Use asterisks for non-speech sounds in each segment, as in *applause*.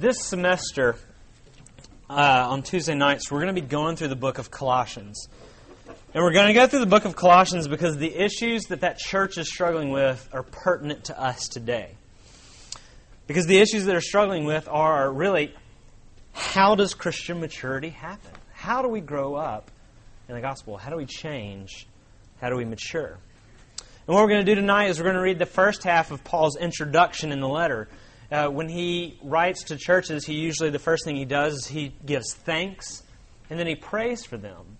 this semester, uh, on Tuesday nights, we're going to be going through the book of Colossians. And we're going to go through the book of Colossians because the issues that that church is struggling with are pertinent to us today. Because the issues that are struggling with are really how does Christian maturity happen? How do we grow up in the gospel? How do we change? How do we mature? And what we're going to do tonight is we're going to read the first half of Paul's introduction in the letter. Uh, when he writes to churches, he usually, the first thing he does is he gives thanks and then he prays for them.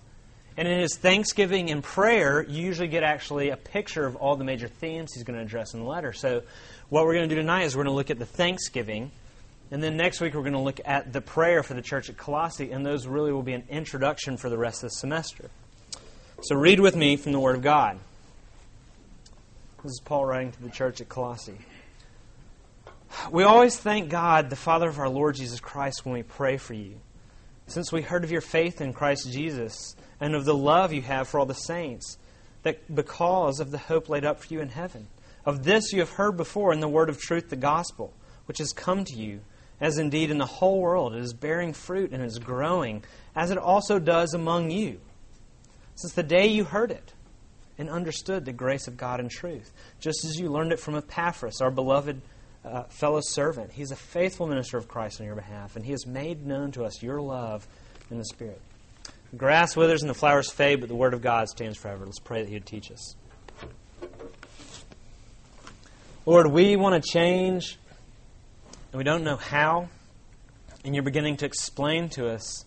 And in his thanksgiving and prayer, you usually get actually a picture of all the major themes he's going to address in the letter. So, what we're going to do tonight is we're going to look at the thanksgiving. And then next week, we're going to look at the prayer for the church at Colossae. And those really will be an introduction for the rest of the semester. So, read with me from the Word of God. This is Paul writing to the church at Colossae. We always thank God, the Father of our Lord Jesus Christ, when we pray for you. Since we heard of your faith in Christ Jesus and of the love you have for all the saints, that because of the hope laid up for you in heaven. Of this you have heard before in the word of truth, the gospel, which has come to you, as indeed in the whole world it is bearing fruit and is growing, as it also does among you, since the day you heard it and understood the grace of God in truth, just as you learned it from Epaphras, our beloved uh, fellow servant. He's a faithful minister of Christ on your behalf, and he has made known to us your love in the Spirit. The grass withers and the flowers fade, but the word of God stands forever. Let's pray that he would teach us. Lord, we want to change, and we don't know how, and you're beginning to explain to us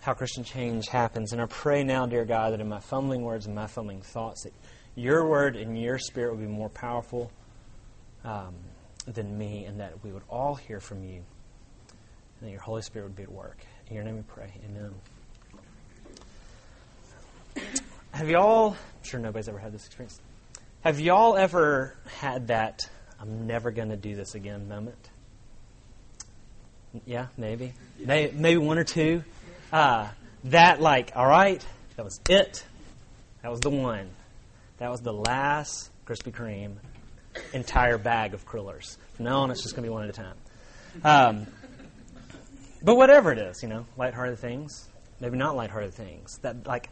how Christian change happens. And I pray now, dear God, that in my fumbling words and my fumbling thoughts, that your word and your spirit will be more powerful um, than me, and that we would all hear from you, and that your Holy Spirit would be at work. In your name we pray. Amen. Have y'all, I'm sure nobody's ever had this experience, have y'all ever had that I'm never going to do this again moment? Yeah, maybe. Maybe, maybe one or two. Uh, that, like, all right, that was it. That was the one. That was the last Krispy Kreme entire bag of Crullers. From now on, it's just going to be one at a time. Um, but whatever it is, you know, lighthearted things, maybe not lighthearted things. That, like,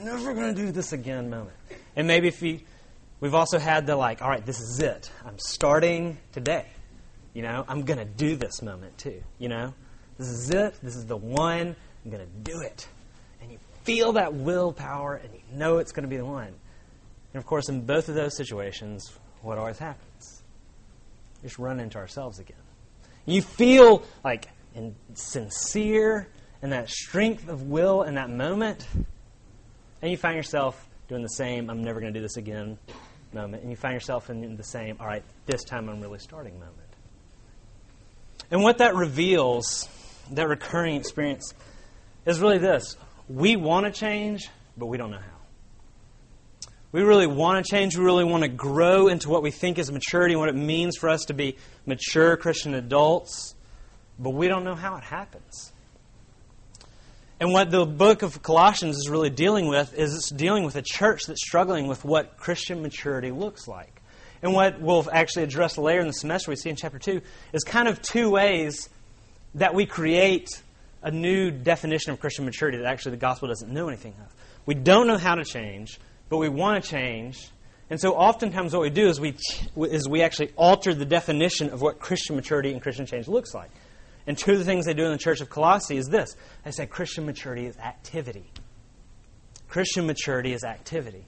never going to do this again moment. And maybe if we, we've also had the, like, all right, this is it. I'm starting today. You know, I'm going to do this moment too. You know, this is it. This is the one. I'm going to do it. And you feel that willpower and you know it's going to be the one. And of course, in both of those situations, what always happens? We just run into ourselves again. You feel like in sincere and that strength of will in that moment, and you find yourself doing the same, I'm never going to do this again moment. And you find yourself in the same, all right, this time I'm really starting moment. And what that reveals, that recurring experience, is really this we want to change, but we don't know how. We really want to change. We really want to grow into what we think is maturity and what it means for us to be mature Christian adults, but we don't know how it happens. And what the book of Colossians is really dealing with is it's dealing with a church that's struggling with what Christian maturity looks like. And what we'll actually address later in the semester, we see in chapter 2, is kind of two ways that we create a new definition of Christian maturity that actually the gospel doesn't know anything of. We don't know how to change, but we want to change. And so oftentimes what we do is we, is we actually alter the definition of what Christian maturity and Christian change looks like. And two of the things they do in the church of Colossae is this. They say Christian maturity is activity. Christian maturity is activity.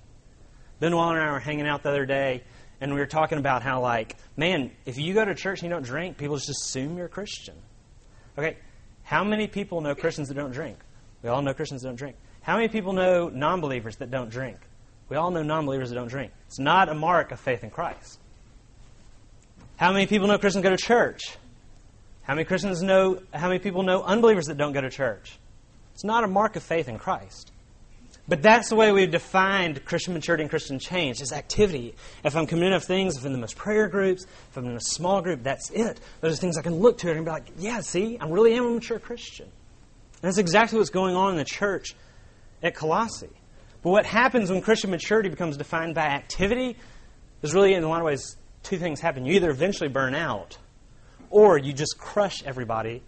Ben Benoit and I were hanging out the other day, and we were talking about how, like, man, if you go to church and you don't drink, people just assume you're a Christian. Okay, how many people know Christians that don't drink? We all know Christians that don't drink. How many people know non believers that don't drink? We all know non believers that don't drink. It's not a mark of faith in Christ. How many people know Christians go to church? How many Christians know how many people know unbelievers that don't go to church? It's not a mark of faith in Christ. But that's the way we've defined Christian maturity and Christian change is activity. If I'm committed enough things, if I'm in the most prayer groups, if I'm in a small group, that's it. Those are things I can look to and be like, yeah, see, I really am a mature Christian. And that's exactly what's going on in the church at Colossae. But what happens when Christian maturity becomes defined by activity is really, in a lot of ways, two things happen. You either eventually burn out, or you just crush everybody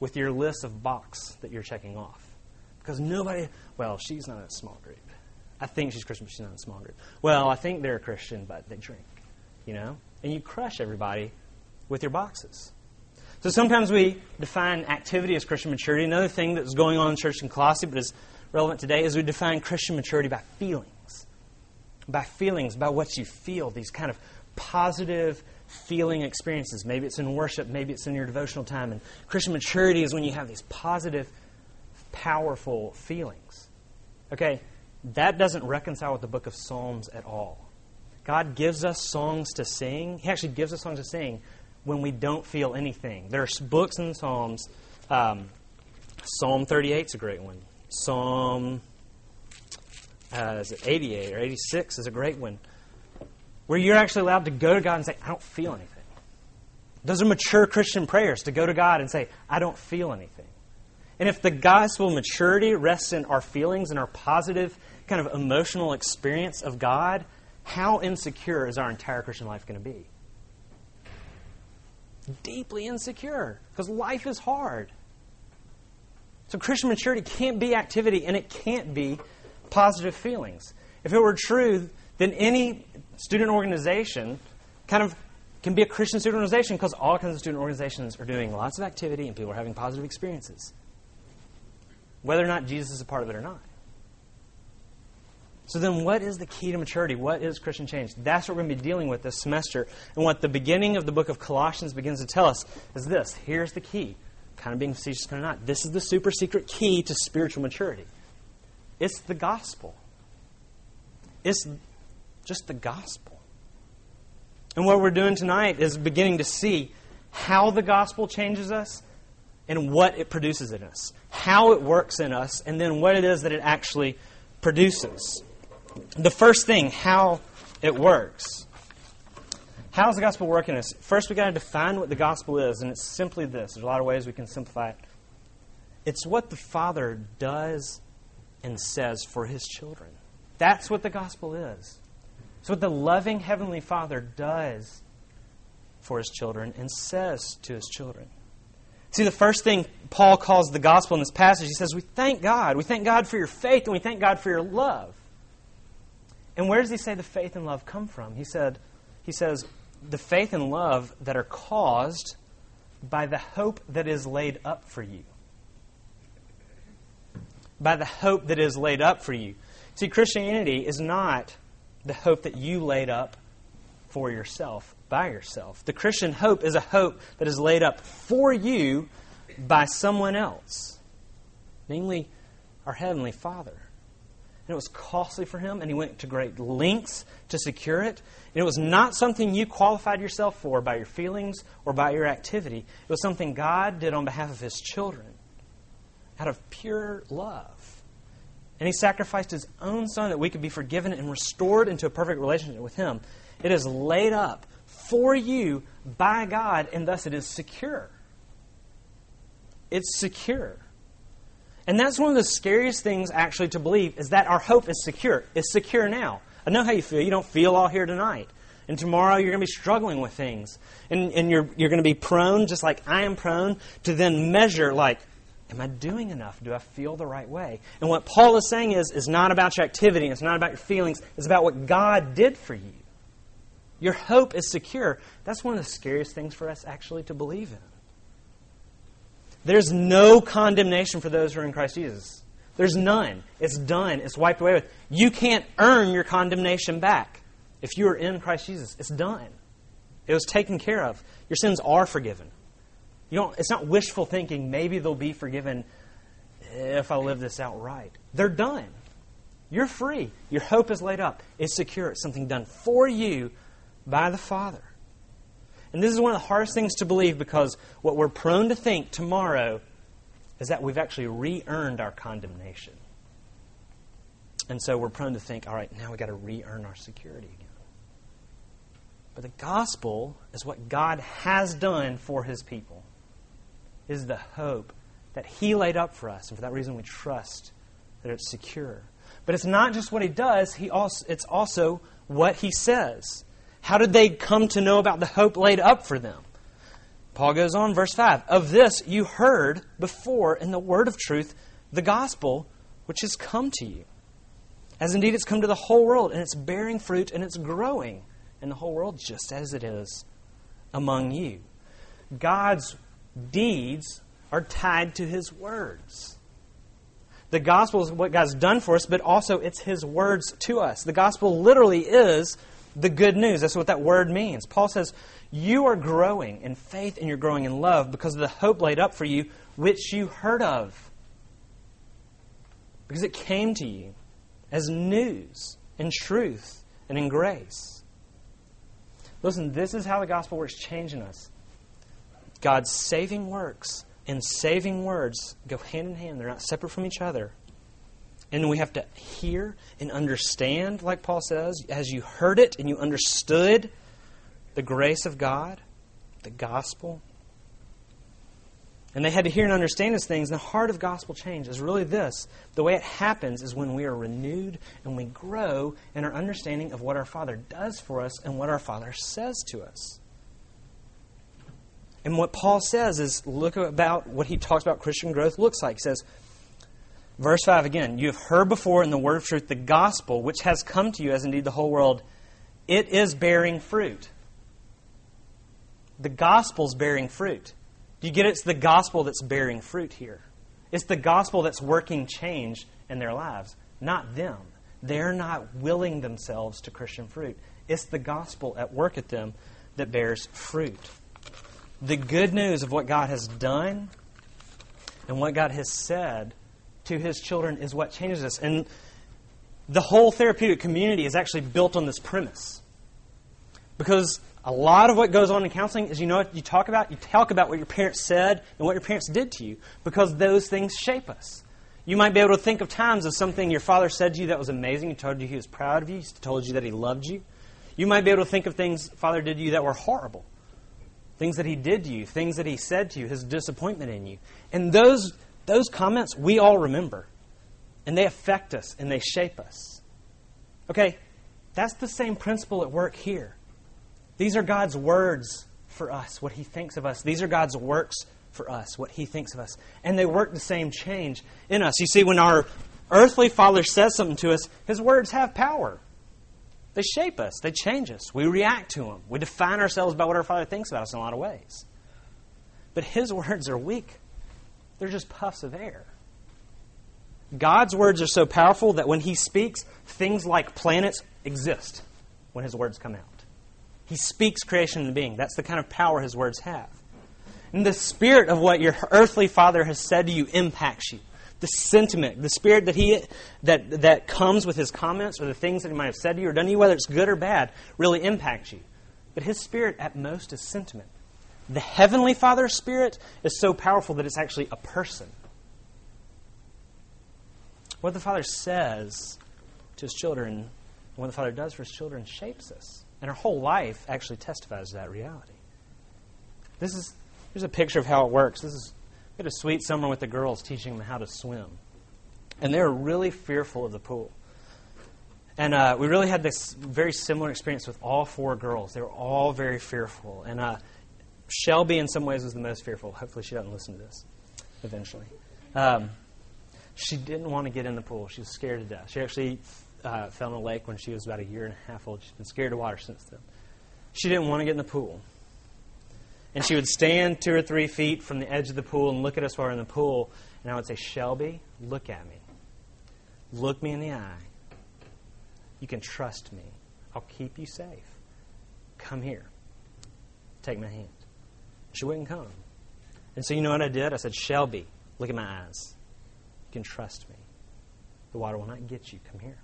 with your list of box that you're checking off. Because nobody, well, she's not a small group. I think she's Christian, but she's not in a small group. Well, I think they're a Christian, but they drink, you know? And you crush everybody with your boxes. So sometimes we define activity as Christian maturity. Another thing that's going on in church in Colossae, but is relevant today, is we define Christian maturity by feelings. By feelings, by what you feel, these kind of positive feeling experiences. Maybe it's in worship, maybe it's in your devotional time. And Christian maturity is when you have these positive, powerful feelings. Okay, that doesn't reconcile with the book of Psalms at all. God gives us songs to sing. He actually gives us songs to sing when we don't feel anything. There's books in the Psalms. Um, Psalm 38 is a great one. Psalm uh, is it 88 or 86 is a great one where you're actually allowed to go to God and say, I don't feel anything. Those are mature Christian prayers to go to God and say, I don't feel anything. And if the gospel maturity rests in our feelings and our positive kind of emotional experience of God, how insecure is our entire Christian life going to be? Deeply insecure, because life is hard. So Christian maturity can't be activity and it can't be positive feelings. If it were true, then any student organization kind of can be a Christian student organization because all kinds of student organizations are doing lots of activity and people are having positive experiences. Whether or not Jesus is a part of it or not. So then, what is the key to maturity? What is Christian change? That's what we're going to be dealing with this semester. And what the beginning of the book of Colossians begins to tell us is this here's the key. Kind of being facetious, kind of not. This is the super secret key to spiritual maturity it's the gospel. It's just the gospel. And what we're doing tonight is beginning to see how the gospel changes us and what it produces in us, how it works in us, and then what it is that it actually produces. The first thing, how it works. How does the gospel work in us? First, we've got to define what the gospel is, and it's simply this. There's a lot of ways we can simplify it. It's what the Father does and says for his children. That's what the gospel is. It's what the loving Heavenly Father does for his children and says to his children. See, the first thing Paul calls the gospel in this passage, he says, We thank God. We thank God for your faith and we thank God for your love. And where does he say the faith and love come from? He said, he says, the faith and love that are caused by the hope that is laid up for you. By the hope that is laid up for you. See, Christianity is not the hope that you laid up for yourself, by yourself. The Christian hope is a hope that is laid up for you by someone else, namely our Heavenly Father. And it was costly for him, and he went to great lengths to secure it. And it was not something you qualified yourself for by your feelings or by your activity. It was something God did on behalf of his children out of pure love. And he sacrificed his own son that we could be forgiven and restored into a perfect relationship with him. It is laid up for you by God, and thus it is secure. It's secure. And that's one of the scariest things actually to believe is that our hope is secure. It's secure now. I know how you feel. You don't feel all here tonight. And tomorrow you're going to be struggling with things. And, and you're, you're going to be prone, just like I am prone, to then measure, like, Am I doing enough? Do I feel the right way? And what Paul is saying is, is not about your activity, it's not about your feelings, it's about what God did for you. Your hope is secure. That's one of the scariest things for us actually to believe in. There's no condemnation for those who are in Christ Jesus. There's none. It's done. It's wiped away with. You can't earn your condemnation back. If you are in Christ Jesus, it's done. It was taken care of. Your sins are forgiven. You don't, it's not wishful thinking, maybe they'll be forgiven if I live this out right. They're done. You're free. Your hope is laid up. It's secure. It's something done for you by the Father. And this is one of the hardest things to believe because what we're prone to think tomorrow is that we've actually re earned our condemnation. And so we're prone to think, all right, now we've got to re earn our security again. But the gospel is what God has done for his people is the hope that He laid up for us. And for that reason, we trust that it's secure. But it's not just what He does, he also, it's also what He says. How did they come to know about the hope laid up for them? Paul goes on, verse 5 Of this you heard before in the word of truth, the gospel which has come to you. As indeed it's come to the whole world, and it's bearing fruit and it's growing in the whole world just as it is among you. God's deeds are tied to his words. The gospel is what God's done for us, but also it's his words to us. The gospel literally is the good news. That's what that word means. Paul says, You are growing in faith and you're growing in love because of the hope laid up for you, which you heard of. Because it came to you as news in truth and in grace. Listen, this is how the gospel works changing us. God's saving works and saving words go hand in hand, they're not separate from each other. And we have to hear and understand, like Paul says, as you heard it and you understood the grace of God, the gospel. And they had to hear and understand these things. And the heart of gospel change is really this. The way it happens is when we are renewed and we grow in our understanding of what our Father does for us and what our Father says to us. And what Paul says is look about what he talks about Christian growth looks like. He says, verse 5 again, you have heard before in the word of truth the gospel, which has come to you, as indeed the whole world. It is bearing fruit. The gospel's bearing fruit. Do you get it? It's the gospel that's bearing fruit here. It's the gospel that's working change in their lives, not them. They're not willing themselves to Christian fruit. It's the gospel at work at them that bears fruit the good news of what God has done and what God has said to his children is what changes us. And the whole therapeutic community is actually built on this premise. Because a lot of what goes on in counseling is you know what you talk about? You talk about what your parents said and what your parents did to you because those things shape us. You might be able to think of times of something your father said to you that was amazing. He told you he was proud of you. He told you that he loved you. You might be able to think of things father did to you that were horrible things that he did to you, things that he said to you, his disappointment in you. And those, those comments we all remember. And they affect us and they shape us. Okay, that's the same principle at work here. These are God's words for us, what he thinks of us. These are God's works for us, what he thinks of us. And they work the same change in us. You see, when our earthly father says something to us, his words have power. They shape us, they change us. We react to them. We define ourselves by what our Father thinks about us in a lot of ways. But His *laughs* words are weak, they're just puffs of air. God's words are so powerful that when He speaks, things like planets exist when His words come out. He speaks creation into being. That's the kind of power His words have. And the spirit of what your earthly father has said to you impacts you the sentiment, the spirit that he that that comes with his comments or the things that he might have said to you or done to you, whether it's good or bad, really impacts you. But his spirit at most is sentiment. The heavenly Father's spirit is so powerful that it's actually a person. What the Father says to his children, what the Father does for his children shapes us. And our whole life actually testifies to that reality. This is here's a picture of how it works. This is had a sweet summer with the girls teaching them how to swim. And they were really fearful of the pool. And uh, we really had this very similar experience with all four girls. They were all very fearful. And uh, Shelby, in some ways, was the most fearful. Hopefully, she doesn't listen to this eventually. Um, she didn't want to get in the pool. She was scared to death. She actually uh, fell in a lake when she was about a year and a half old. She's been scared of water since then. She didn't want to get in the pool. And she would stand two or three feet from the edge of the pool and look at us while we're in the pool. And I would say, Shelby, look at me. Look me in the eye. You can trust me. I'll keep you safe. Come here. Take my hand. She wouldn't come. And so you know what I did? I said, Shelby, look at my eyes. You can trust me. The water will not get you. Come here.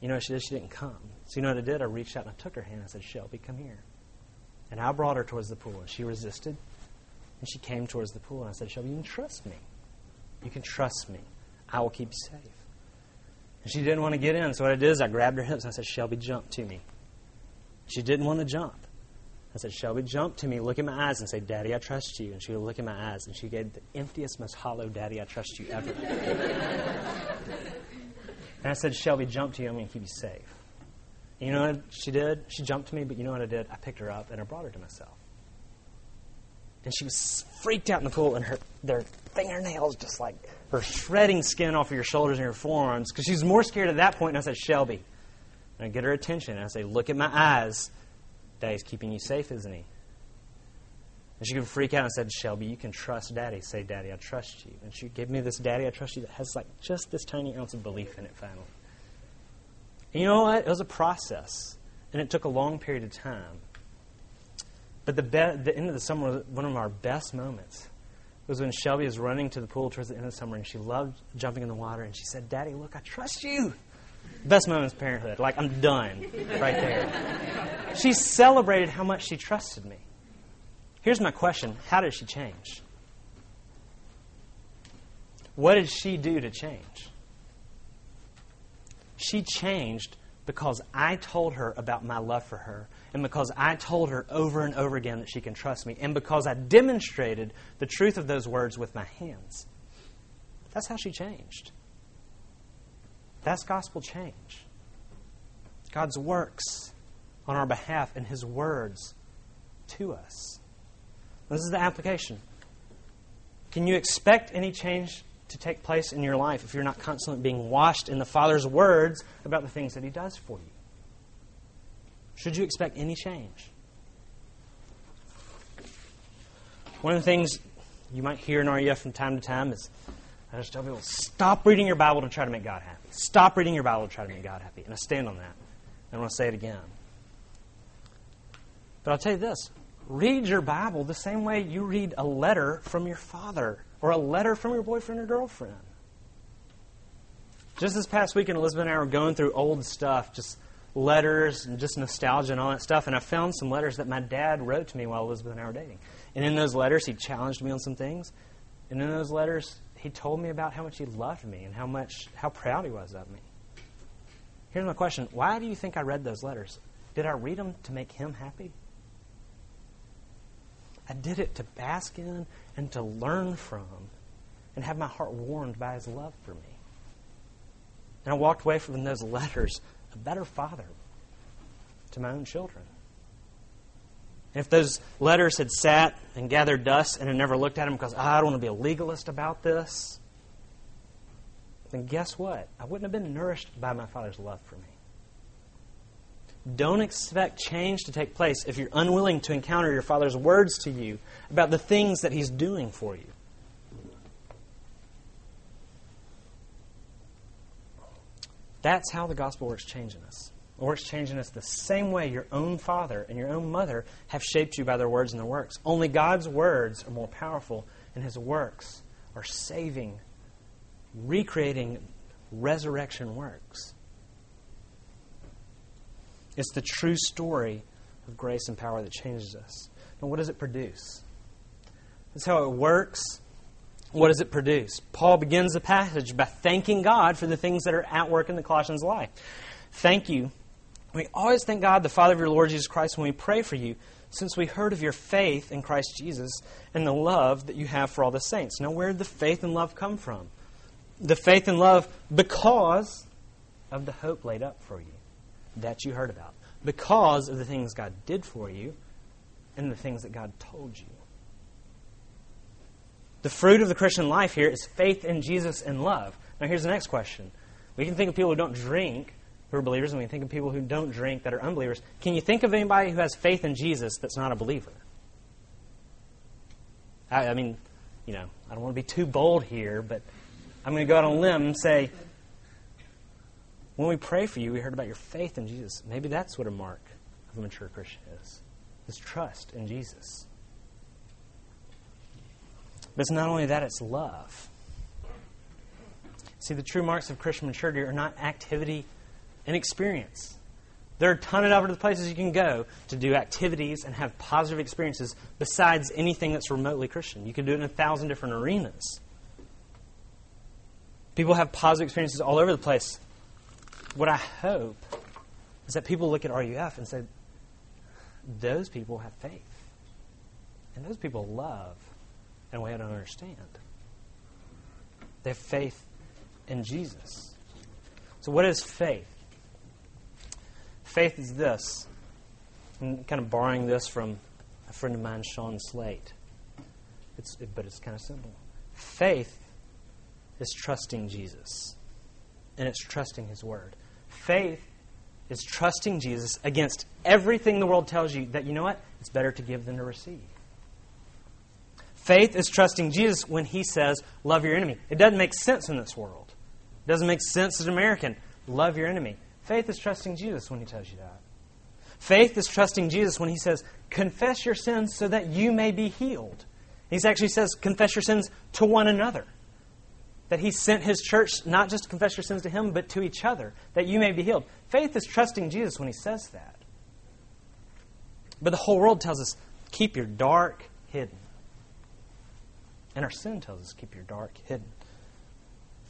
You know what she did? She didn't come. So you know what I did? I reached out and I took her hand. I said, Shelby, come here. And I brought her towards the pool, and she resisted. And she came towards the pool, and I said, Shelby, you can trust me. You can trust me. I will keep you safe. And she didn't want to get in, so what I did is I grabbed her hips and I said, Shelby, jump to me. She didn't want to jump. I said, Shelby, jump to me, look in my eyes, and say, Daddy, I trust you. And she would look in my eyes, and she gave the emptiest, most hollow, Daddy, I trust you ever. and I said, Shelby, jump to you, I'm going to keep you safe. You know what she did? She jumped to me, but you know what I did? I picked her up and I brought her to myself. and she was freaked out in the pool, and her their fingernails just like were shredding skin off of your shoulders and your forearms because she was more scared at that point. And I said, Shelby, and I get her attention, and I say, Look at my eyes. Daddy's keeping you safe, isn't he? And she could freak out and said, Shelby, you can trust Daddy. Say, Daddy, I trust you. And she gave me this Daddy, I trust you that has like just this tiny ounce of belief in it finally. And you know what? It was a process, and it took a long period of time. But the, be- the end of the summer was one of our best moments. It was when Shelby was running to the pool towards the end of the summer, and she loved jumping in the water, and she said, Daddy, look, I trust you. Best moments of parenthood. Like, I'm done right there. she celebrated how much she trusted me. Here's my question How did she change? What did she do to change? She changed because I told her about my love for her, and because I told her over and over again that she can trust me, and because I demonstrated the truth of those words with my hands. That's how she changed. That's gospel change. God's works on our behalf and His words to us. This is the application. Can you expect any change to take place in your life if you're not constantly being washed in the Father's words about the things that He does for you? Should you expect any change? One of the things you might hear in RUF from time to time is I just tell people stop reading your Bible to try to make God happy. Stop reading your Bible to try to make God happy. And I stand on that. And I want to say it again. But I'll tell you this read your Bible the same way you read a letter from your father or a letter from your boyfriend or girlfriend. Just this past weekend, Elizabeth and I were going through old stuff, just letters and just nostalgia and all that stuff, and I found some letters that my dad wrote to me while Elizabeth and I were dating. And in those letters, he challenged me on some things. And in those letters, he told me about how much he loved me and how much how proud he was of me. Here's my question: Why do you think I read those letters? Did I read them to make him happy? I did it to bask in and to learn from and have my heart warmed by his love for me. And I walked away from those letters a better father to my own children. If those letters had sat and gathered dust and had never looked at them because oh, ah, I don't want to be a legalist about this, then guess what? I wouldn't have been nourished by my Father's love for me. Don't expect change to take place if you're unwilling to encounter your Father's words to you about the things that He's doing for you. That's how the gospel works changing us. It works changing us the same way your own father and your own mother have shaped you by their words and their works. Only God's words are more powerful, and His works are saving, recreating resurrection works. It's the true story of grace and power that changes us. Now, what does it produce? That's how it works. What does it produce? Paul begins the passage by thanking God for the things that are at work in the Colossians' life. Thank you we always thank God, the Father of your Lord Jesus Christ, when we pray for you, since we heard of your faith in Christ Jesus and the love that you have for all the saints. Now, where did the faith and love come from? The faith and love because of the hope laid up for you that you heard about, because of the things God did for you and the things that God told you. The fruit of the Christian life here is faith in Jesus and love. Now, here's the next question. We can think of people who don't drink who are believers, and we think of people who don't drink that are unbelievers. Can you think of anybody who has faith in Jesus that's not a believer? I, I mean, you know, I don't want to be too bold here, but I'm going to go out on a limb and say, when we pray for you, we heard about your faith in Jesus. Maybe that's what a mark of a mature Christian is, is trust in Jesus. But it's not only that, it's love. See, the true marks of Christian maturity are not activity and experience. There are a ton of other places you can go to do activities and have positive experiences besides anything that's remotely Christian. You can do it in a thousand different arenas. People have positive experiences all over the place. What I hope is that people look at RUF and say, those people have faith. And those people love in a way I don't understand. They have faith in Jesus. So, what is faith? Faith is this. I'm kind of borrowing this from a friend of mine, Sean Slate. It's, but it's kind of simple. Faith is trusting Jesus, and it's trusting His Word. Faith is trusting Jesus against everything the world tells you that, you know what? It's better to give than to receive. Faith is trusting Jesus when He says, love your enemy. It doesn't make sense in this world. It doesn't make sense as an American. Love your enemy. Faith is trusting Jesus when He tells you that. Faith is trusting Jesus when He says, confess your sins so that you may be healed. He actually says, confess your sins to one another. That He sent His church not just to confess your sins to Him, but to each other, that you may be healed. Faith is trusting Jesus when He says that. But the whole world tells us, keep your dark hidden. And our sin tells us, keep your dark hidden.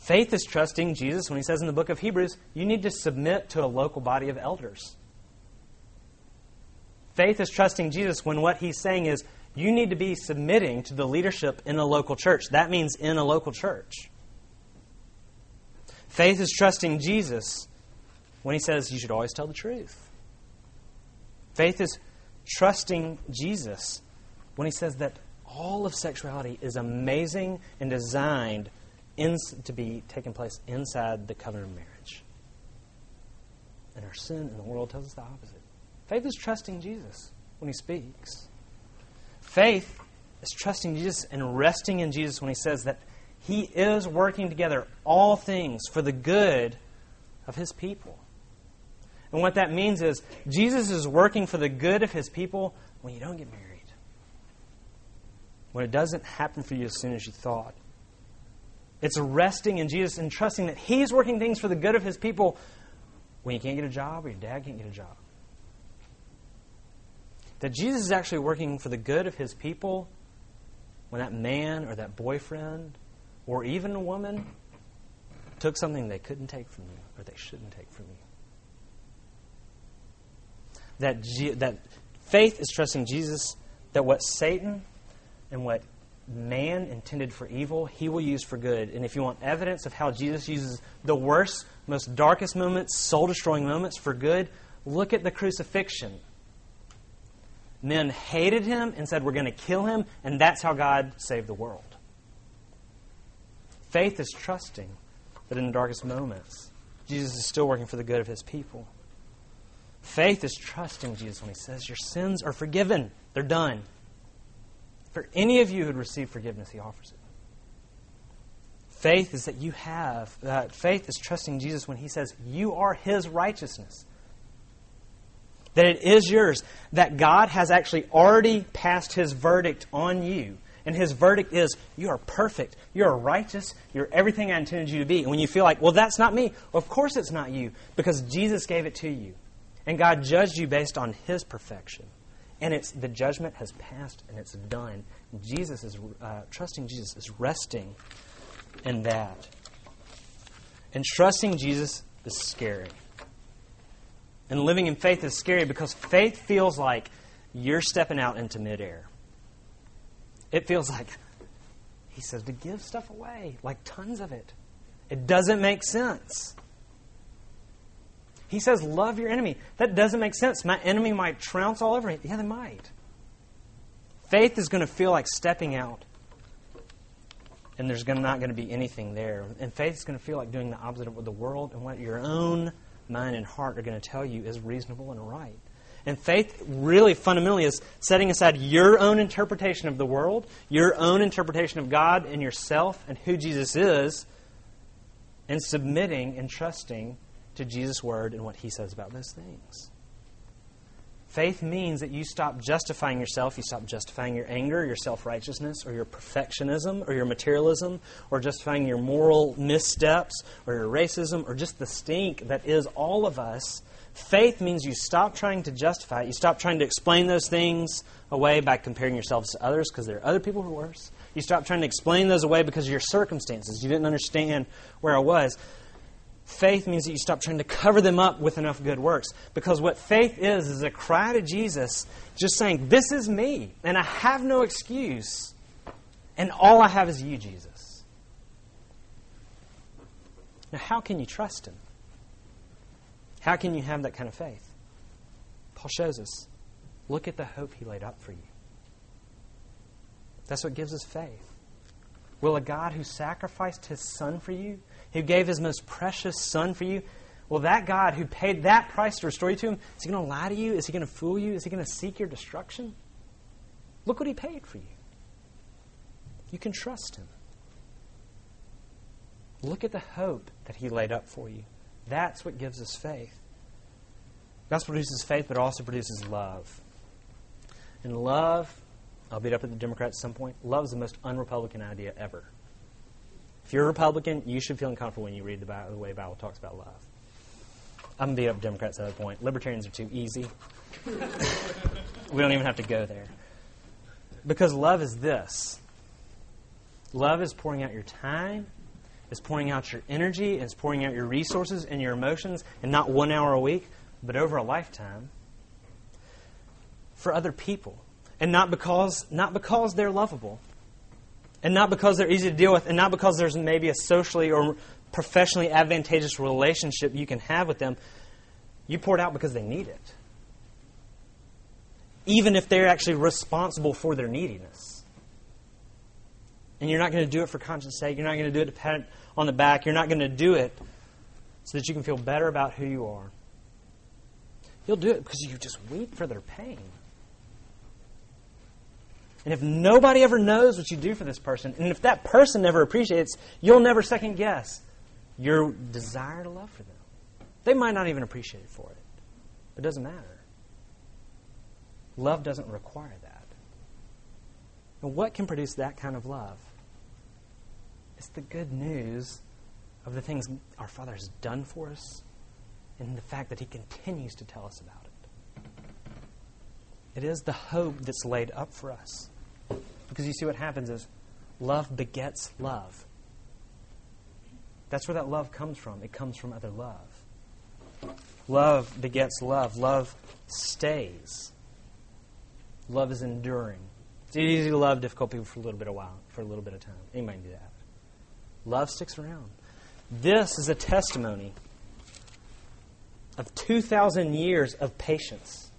Faith is trusting Jesus when He says in the book of Hebrews, you need to submit to a local body of elders. Faith is trusting Jesus when what He's saying is, you need to be submitting to the leadership in a local church. That means in a local church. Faith is trusting Jesus when he says you should always tell the truth. Faith is trusting Jesus when he says that all of sexuality is amazing and designed in, to be taking place inside the covenant of marriage. And our sin in the world tells us the opposite. Faith is trusting Jesus when he speaks. Faith is trusting Jesus and resting in Jesus when he says that he is working together all things for the good of his people. And what that means is Jesus is working for the good of his people when you don't get married. When it doesn't happen for you as soon as you thought. It's resting in Jesus and trusting that he's working things for the good of his people. When you can't get a job or your dad can't get a job. That Jesus is actually working for the good of his people. When that man or that boyfriend or even a woman took something they couldn't take from you or they shouldn't take from you. That, G- that faith is trusting Jesus that what Satan and what man intended for evil, he will use for good. And if you want evidence of how Jesus uses the worst, most darkest moments, soul destroying moments for good, look at the crucifixion Men hated him and said, We're going to kill him, and that's how God saved the world. Faith is trusting that in the darkest moments, Jesus is still working for the good of his people. Faith is trusting Jesus when he says, Your sins are forgiven, they're done. For any of you who receive forgiveness, he offers it. Faith is that you have, uh, faith is trusting Jesus when he says, You are his righteousness that it is yours, that God has actually already passed his verdict on you. And his verdict is, you are perfect, you're righteous, you're everything I intended you to be. And when you feel like, well, that's not me, of course it's not you, because Jesus gave it to you. And God judged you based on his perfection. And it's the judgment has passed and it's done. Jesus is uh, trusting Jesus is resting in that. And trusting Jesus is scary. And living in faith is scary because faith feels like you're stepping out into midair. It feels like, he says, to give stuff away, like tons of it. It doesn't make sense. He says, love your enemy. That doesn't make sense. My enemy might trounce all over me. Yeah, they might. Faith is going to feel like stepping out, and there's not going to be anything there. And faith is going to feel like doing the opposite of what the world and what your own mind, and heart are going to tell you is reasonable and right. And faith really fundamentally is setting aside your own interpretation of the world, your own interpretation of God and yourself and who Jesus is, and submitting and trusting to Jesus' word and what he says about those things. Faith means that you stop justifying yourself, you stop justifying your anger, your self righteousness, or your perfectionism, or your materialism, or justifying your moral missteps, or your racism, or just the stink that is all of us. Faith means you stop trying to justify it. You stop trying to explain those things away by comparing yourselves to others because there are other people who are worse. You stop trying to explain those away because of your circumstances. You didn't understand where I was. Faith means that you stop trying to cover them up with enough good works. Because what faith is, is a cry to Jesus, just saying, This is me, and I have no excuse, and all I have is you, Jesus. Now, how can you trust Him? How can you have that kind of faith? Paul shows us look at the hope He laid up for you. That's what gives us faith. Will a God who sacrificed his son for you, who gave his most precious son for you, well, that God who paid that price to restore you to him, is he going to lie to you? Is he going to fool you? Is he going to seek your destruction? Look what he paid for you. You can trust him. Look at the hope that he laid up for you. That's what gives us faith. Gospel produces faith, but also produces love. And love, I'll beat up at the Democrats at some point, love is the most unrepublican idea ever. If you're a Republican, you should feel uncomfortable when you read the, the way the Bible talks about love. I'm going to beat up Democrats at that point. Libertarians are too easy. *laughs* we don't even have to go there. Because love is this love is pouring out your time, is pouring out your energy, is pouring out your resources and your emotions, and not one hour a week, but over a lifetime for other people. And not because, not because they're lovable, and not because they're easy to deal with, and not because there's maybe a socially or professionally advantageous relationship you can have with them. You pour it out because they need it. Even if they're actually responsible for their neediness. And you're not going to do it for conscience sake. You're not going to do it to pat on the back. You're not going to do it so that you can feel better about who you are. You'll do it because you just weep for their pain. And if nobody ever knows what you do for this person, and if that person never appreciates, you'll never second guess your desire to love for them. They might not even appreciate it for it, but it doesn't matter. Love doesn't require that. And what can produce that kind of love? It's the good news of the things our Father has done for us and the fact that He continues to tell us about it. It is the hope that's laid up for us. Because you see, what happens is love begets love. That's where that love comes from. It comes from other love. Love begets love. Love stays. Love is enduring. It's easy to love difficult people for a little bit of while, for a little bit of time. Anybody can do that. Love sticks around. This is a testimony of 2,000 years of patience.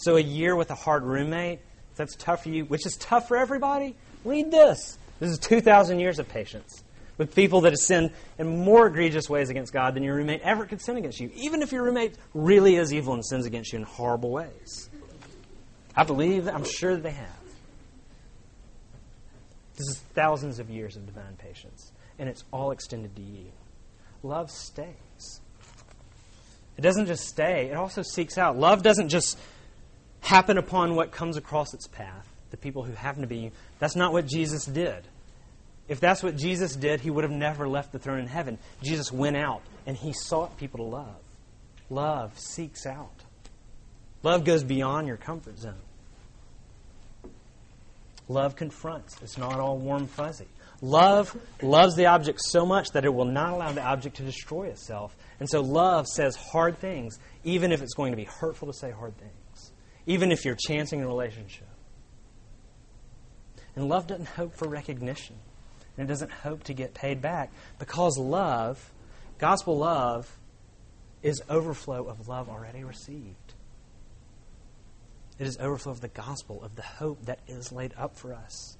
So, a year with a hard roommate, if that's tough for you, which is tough for everybody, read this. This is 2,000 years of patience with people that have sinned in more egregious ways against God than your roommate ever could sin against you, even if your roommate really is evil and sins against you in horrible ways. I believe, I'm sure that they have. This is thousands of years of divine patience, and it's all extended to you. Love stays. It doesn't just stay, it also seeks out. Love doesn't just happen upon what comes across its path, the people who happen to be. That's not what Jesus did. If that's what Jesus did, he would have never left the throne in heaven. Jesus went out and he sought people to love. Love seeks out. Love goes beyond your comfort zone. Love confronts. It's not all warm fuzzy. Love loves the object so much that it will not allow the object to destroy itself. And so love says hard things, even if it's going to be hurtful to say hard things, even if you're chancing a relationship. And love doesn't hope for recognition, and it doesn't hope to get paid back because love, gospel love, is overflow of love already received. It is overflow of the gospel, of the hope that is laid up for us.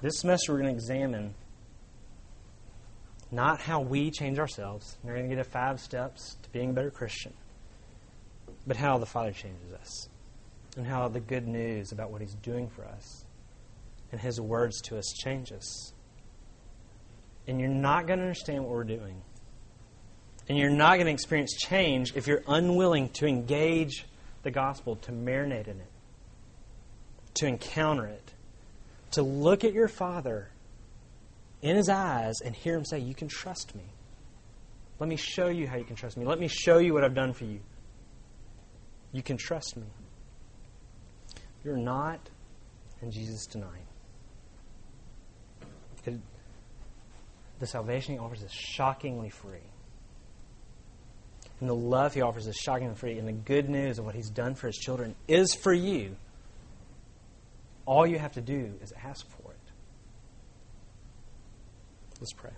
This semester, we're going to examine not how we change ourselves. We're going to get a five steps to being a better Christian, but how the Father changes us and how the good news about what He's doing for us and His words to us change us. And you're not going to understand what we're doing. And you're not going to experience change if you're unwilling to engage the gospel, to marinate in it, to encounter it to look at your Father in his eyes and hear him say, You can trust me. Let me show you how you can trust me. Let me show you what I've done for you. You can trust me. You're not, and Jesus tonight. It, the salvation he offers is shockingly free. And the love he offers is shockingly free. And the good news of what he's done for his children is for you all you have to do is ask for it. Let's pray.